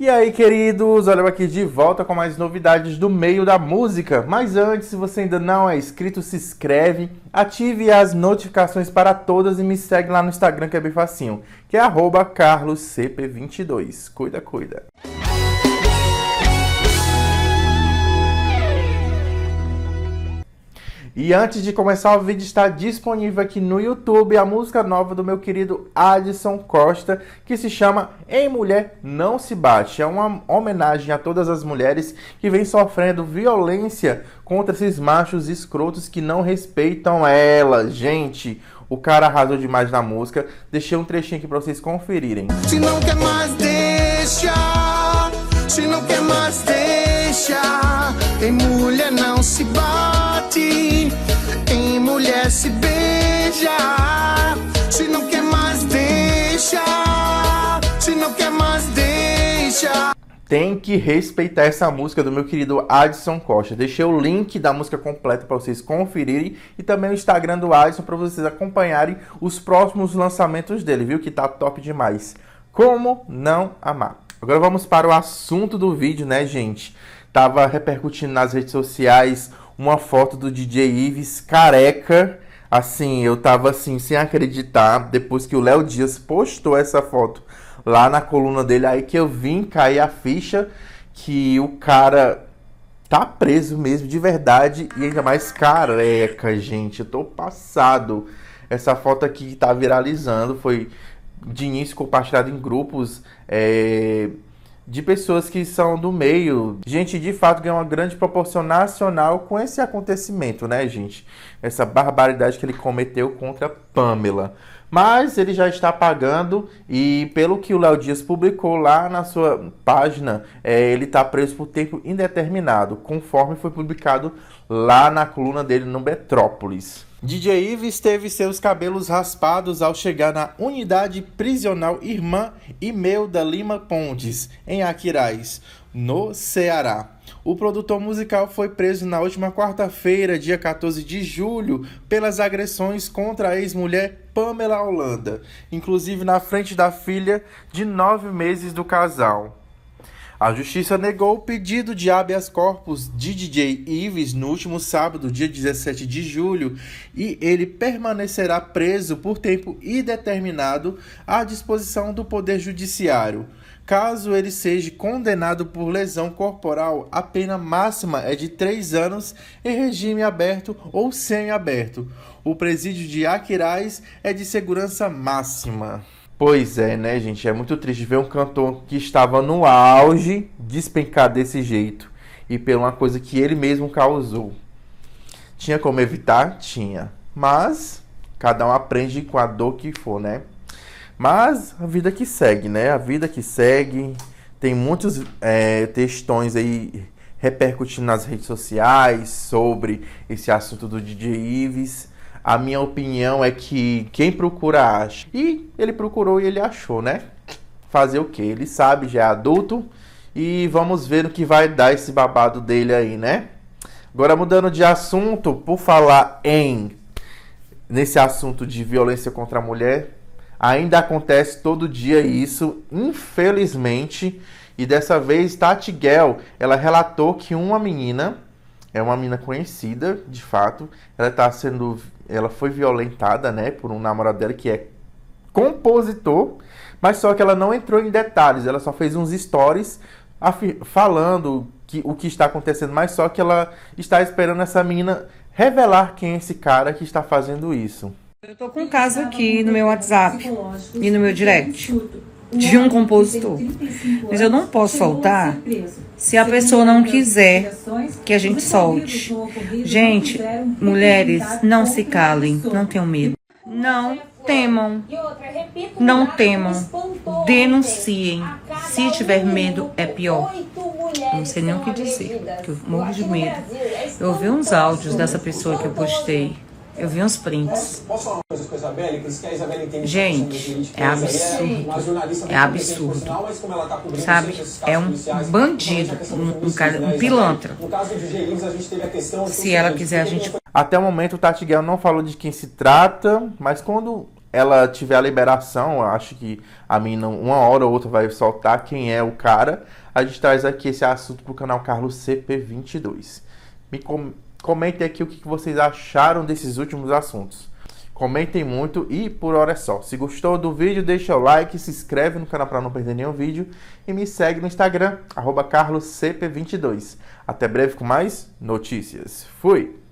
E aí, queridos, olha eu aqui de volta com mais novidades do meio da música. Mas antes, se você ainda não é inscrito, se inscreve, ative as notificações para todas e me segue lá no Instagram que é bem facinho, que é carloscp22. Cuida, cuida. E antes de começar o vídeo, está disponível aqui no YouTube a música nova do meu querido Adson Costa, que se chama Em Mulher Não Se Bate. É uma homenagem a todas as mulheres que vêm sofrendo violência contra esses machos escrotos que não respeitam ela. Gente, o cara arrasou demais na música. Deixei um trechinho aqui para vocês conferirem. Se não quer mais, deixa. Se não quer mais, deixa. Em mulher não Tem que respeitar essa música do meu querido Adson Costa. Deixei o link da música completa para vocês conferirem e também o Instagram do Adson para vocês acompanharem os próximos lançamentos dele, viu? Que tá top demais. Como não amar? Agora vamos para o assunto do vídeo, né, gente? Tava repercutindo nas redes sociais uma foto do DJ Ives careca. Assim, eu tava assim, sem acreditar, depois que o Léo Dias postou essa foto lá na coluna dele, aí que eu vim cair a ficha que o cara tá preso mesmo, de verdade, e ainda mais careca, gente. Eu tô passado. Essa foto aqui tá viralizando foi de início compartilhado em grupos. É de pessoas que são do meio. Gente, de fato, ganhou uma grande proporção nacional com esse acontecimento, né, gente? Essa barbaridade que ele cometeu contra Pamela. Mas ele já está pagando e, pelo que o Léo Dias publicou lá na sua página, é, ele está preso por tempo indeterminado, conforme foi publicado lá na coluna dele no Metrópolis. DJ Ives teve seus cabelos raspados ao chegar na unidade prisional Irmã Imelda Lima Pontes, em Aquiraz, no Ceará. O produtor musical foi preso na última quarta-feira, dia 14 de julho, pelas agressões contra a ex-mulher Pamela Holanda, inclusive na frente da filha de nove meses do casal. A justiça negou o pedido de habeas corpus de DJ Ives no último sábado, dia 17 de julho, e ele permanecerá preso por tempo indeterminado à disposição do Poder Judiciário. Caso ele seja condenado por lesão corporal, a pena máxima é de três anos em regime aberto ou semi-aberto. O presídio de Aquiraz é de segurança máxima. Pois é, né, gente? É muito triste ver um cantor que estava no auge despencar desse jeito e por uma coisa que ele mesmo causou. Tinha como evitar? Tinha. Mas cada um aprende com a dor que for, né? Mas a vida que segue, né? A vida que segue. Tem muitos é, textões aí repercutindo nas redes sociais sobre esse assunto do DJ Ives. A minha opinião é que quem procura acha. E ele procurou e ele achou, né? Fazer o que? Ele sabe, já é adulto. E vamos ver o que vai dar esse babado dele aí, né? Agora mudando de assunto, por falar em nesse assunto de violência contra a mulher, ainda acontece todo dia isso, infelizmente. E dessa vez Tati Gell, ela relatou que uma menina é uma menina conhecida, de fato. Ela está sendo, ela foi violentada, né, por um namorado dela que é compositor, mas só que ela não entrou em detalhes. Ela só fez uns stories falando que o que está acontecendo, mas só que ela está esperando essa menina revelar quem é esse cara que está fazendo isso. Eu tô com um caso aqui no meu WhatsApp e no meu direct de um compositor. Mas eu não posso soltar se a pessoa não quiser que a gente solte. Gente, mulheres, não se calem, não tenham medo. Não temam. Não temam. Denunciem. Se tiver medo, é pior. Não sei nem o que dizer, eu morro de medo. Eu ouvi uns áudios dessa pessoa que eu postei. Eu vi uns prints. Posso falar uma coisa com a Isabelle? Que a Isabelle entende Gente, é absurdo. É absurdo. Tá Sabe? É um bandido, um, um, cara, um pilantra. Se ela quiser, a gente. Até o momento, o Tati Guel não falou de quem se trata, mas quando ela tiver a liberação, acho que a mim não, uma hora ou outra vai soltar quem é o cara, a gente traz aqui esse assunto pro canal Carlos CP22. Me com, comentem aqui o que vocês acharam desses últimos assuntos. Comentem muito e por hora é só. Se gostou do vídeo, deixa o like, se inscreve no canal para não perder nenhum vídeo e me segue no Instagram, carloscp22. Até breve com mais notícias. Fui!